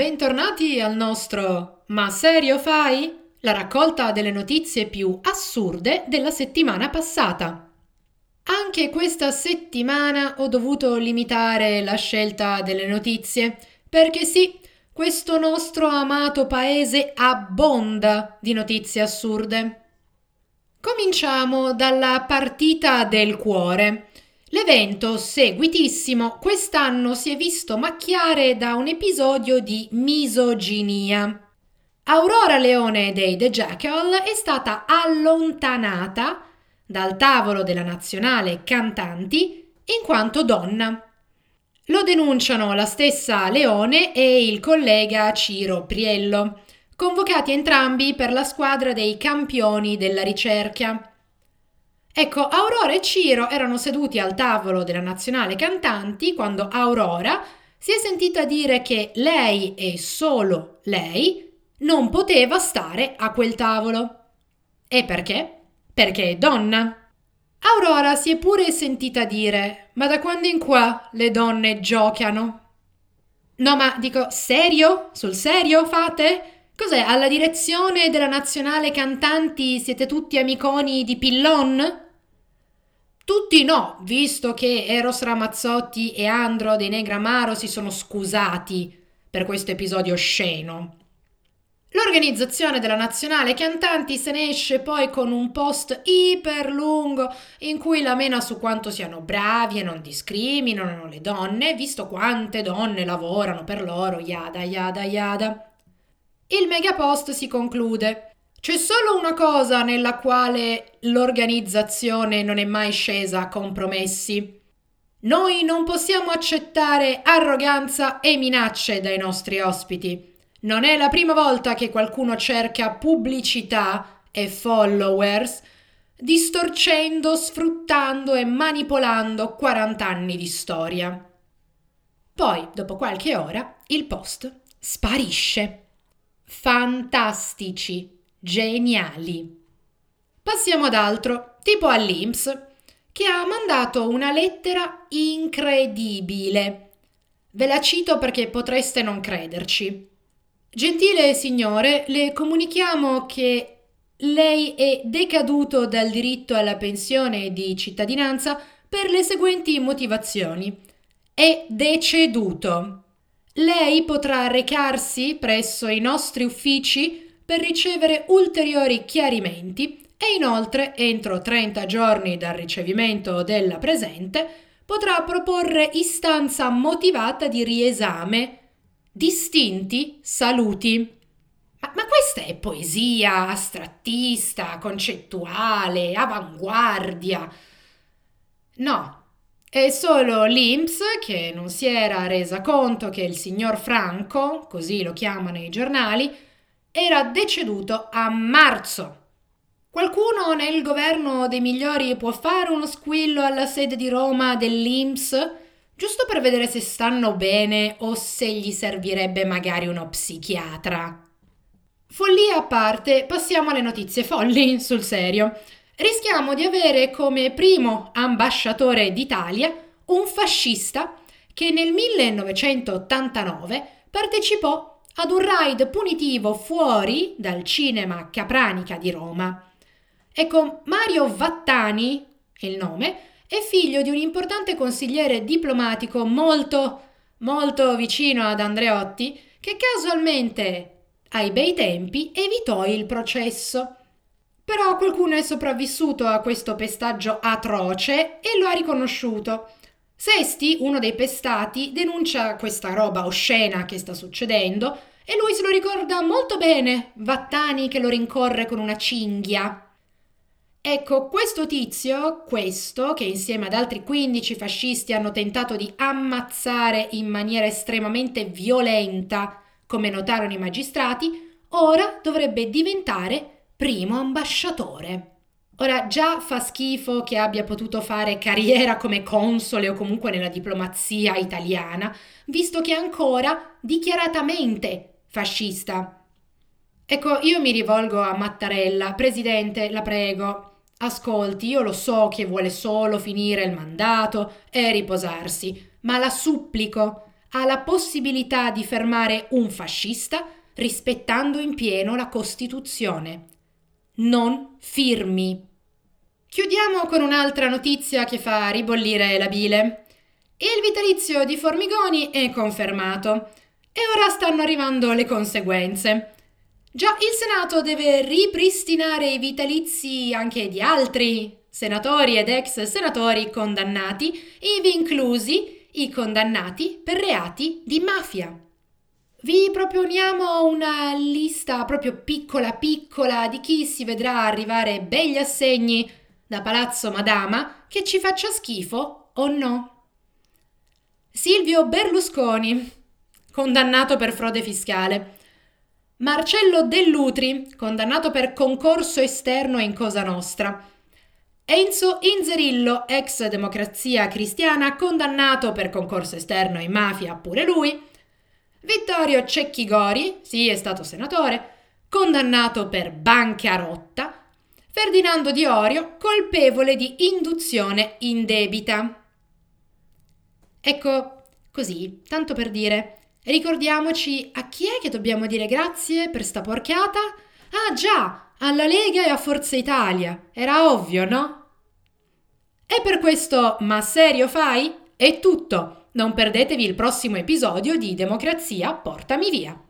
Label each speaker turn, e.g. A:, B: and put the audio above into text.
A: Bentornati al nostro Ma serio fai? La raccolta delle notizie più assurde della settimana passata. Anche questa settimana ho dovuto limitare la scelta delle notizie, perché sì, questo nostro amato paese abbonda di notizie assurde. Cominciamo dalla partita del cuore. L'evento seguitissimo quest'anno si è visto macchiare da un episodio di misoginia. Aurora Leone dei The Jackal è stata allontanata dal tavolo della nazionale cantanti in quanto donna. Lo denunciano la stessa Leone e il collega Ciro Priello, convocati entrambi per la squadra dei campioni della ricerca. Ecco, Aurora e Ciro erano seduti al tavolo della nazionale cantanti quando Aurora si è sentita dire che lei e solo lei non poteva stare a quel tavolo. E perché? Perché è donna. Aurora si è pure sentita dire: Ma da quando in qua le donne giocano? No, ma dico, serio? Sul serio fate? Cos'è? Alla direzione della nazionale cantanti siete tutti amiconi di Pillon? Tutti no, visto che Eros Ramazzotti e Andro dei Negramaro si sono scusati per questo episodio osceno. L'organizzazione della nazionale cantanti se ne esce poi con un post iper lungo in cui la mena su quanto siano bravi e non discriminano le donne, visto quante donne lavorano per loro, yada yada yada. Il megapost si conclude. C'è solo una cosa nella quale l'organizzazione non è mai scesa a compromessi. Noi non possiamo accettare arroganza e minacce dai nostri ospiti. Non è la prima volta che qualcuno cerca pubblicità e followers distorcendo, sfruttando e manipolando 40 anni di storia. Poi, dopo qualche ora, il post sparisce. Fantastici, geniali. Passiamo ad altro, tipo all'Inps, che ha mandato una lettera incredibile. Ve la cito perché potreste non crederci. Gentile signore, le comunichiamo che lei è decaduto dal diritto alla pensione di cittadinanza per le seguenti motivazioni. È deceduto. Lei potrà recarsi presso i nostri uffici per ricevere ulteriori chiarimenti e inoltre, entro 30 giorni dal ricevimento della presente, potrà proporre istanza motivata di riesame distinti saluti. Ma, ma, questa è poesia astrattista, concettuale, avanguardia. No, è solo l'Inps che non si era resa conto che il signor Franco, così lo chiamano i giornali, era deceduto a marzo. Qualcuno nel governo dei migliori può fare uno squillo alla sede di Roma dell'Inps? giusto per vedere se stanno bene o se gli servirebbe magari uno psichiatra. Follia a parte, passiamo alle notizie folli, sul serio. Rischiamo di avere come primo ambasciatore d'Italia un fascista che nel 1989 partecipò ad un raid punitivo fuori dal cinema Capranica di Roma. Ecco, Mario Vattani, il nome, è figlio di un importante consigliere diplomatico molto, molto vicino ad Andreotti, che casualmente, ai bei tempi, evitò il processo. Però qualcuno è sopravvissuto a questo pestaggio atroce e lo ha riconosciuto. Sesti, uno dei pestati, denuncia questa roba oscena che sta succedendo e lui se lo ricorda molto bene, Vattani che lo rincorre con una cinghia. Ecco, questo tizio, questo, che insieme ad altri 15 fascisti hanno tentato di ammazzare in maniera estremamente violenta, come notarono i magistrati, ora dovrebbe diventare primo ambasciatore. Ora già fa schifo che abbia potuto fare carriera come console o comunque nella diplomazia italiana, visto che è ancora dichiaratamente fascista. Ecco, io mi rivolgo a Mattarella, Presidente, la prego, Ascolti, io lo so che vuole solo finire il mandato e riposarsi, ma la supplico, ha la possibilità di fermare un fascista rispettando in pieno la Costituzione. Non firmi. Chiudiamo con un'altra notizia che fa ribollire la bile. Il vitalizio di Formigoni è confermato e ora stanno arrivando le conseguenze. Già il Senato deve ripristinare i vitalizi anche di altri senatori ed ex senatori condannati, ivi inclusi i condannati per reati di mafia. Vi proponiamo una lista proprio piccola piccola di chi si vedrà arrivare begli assegni da Palazzo Madama che ci faccia schifo o no. Silvio Berlusconi, condannato per frode fiscale. Marcello Dell'Utri, condannato per concorso esterno in Cosa Nostra. Enzo Inzerillo, ex Democrazia Cristiana, condannato per concorso esterno in mafia, pure lui. Vittorio Cecchigori, sì, è stato senatore, condannato per bancarotta. Ferdinando Di Orio, colpevole di induzione indebita. Ecco, così, tanto per dire, ricordiamoci a chi è che dobbiamo dire grazie per sta porchiata? Ah già, alla Lega e a Forza Italia. Era ovvio, no? E per questo Ma serio fai? È tutto. Non perdetevi il prossimo episodio di Democrazia Portami Via.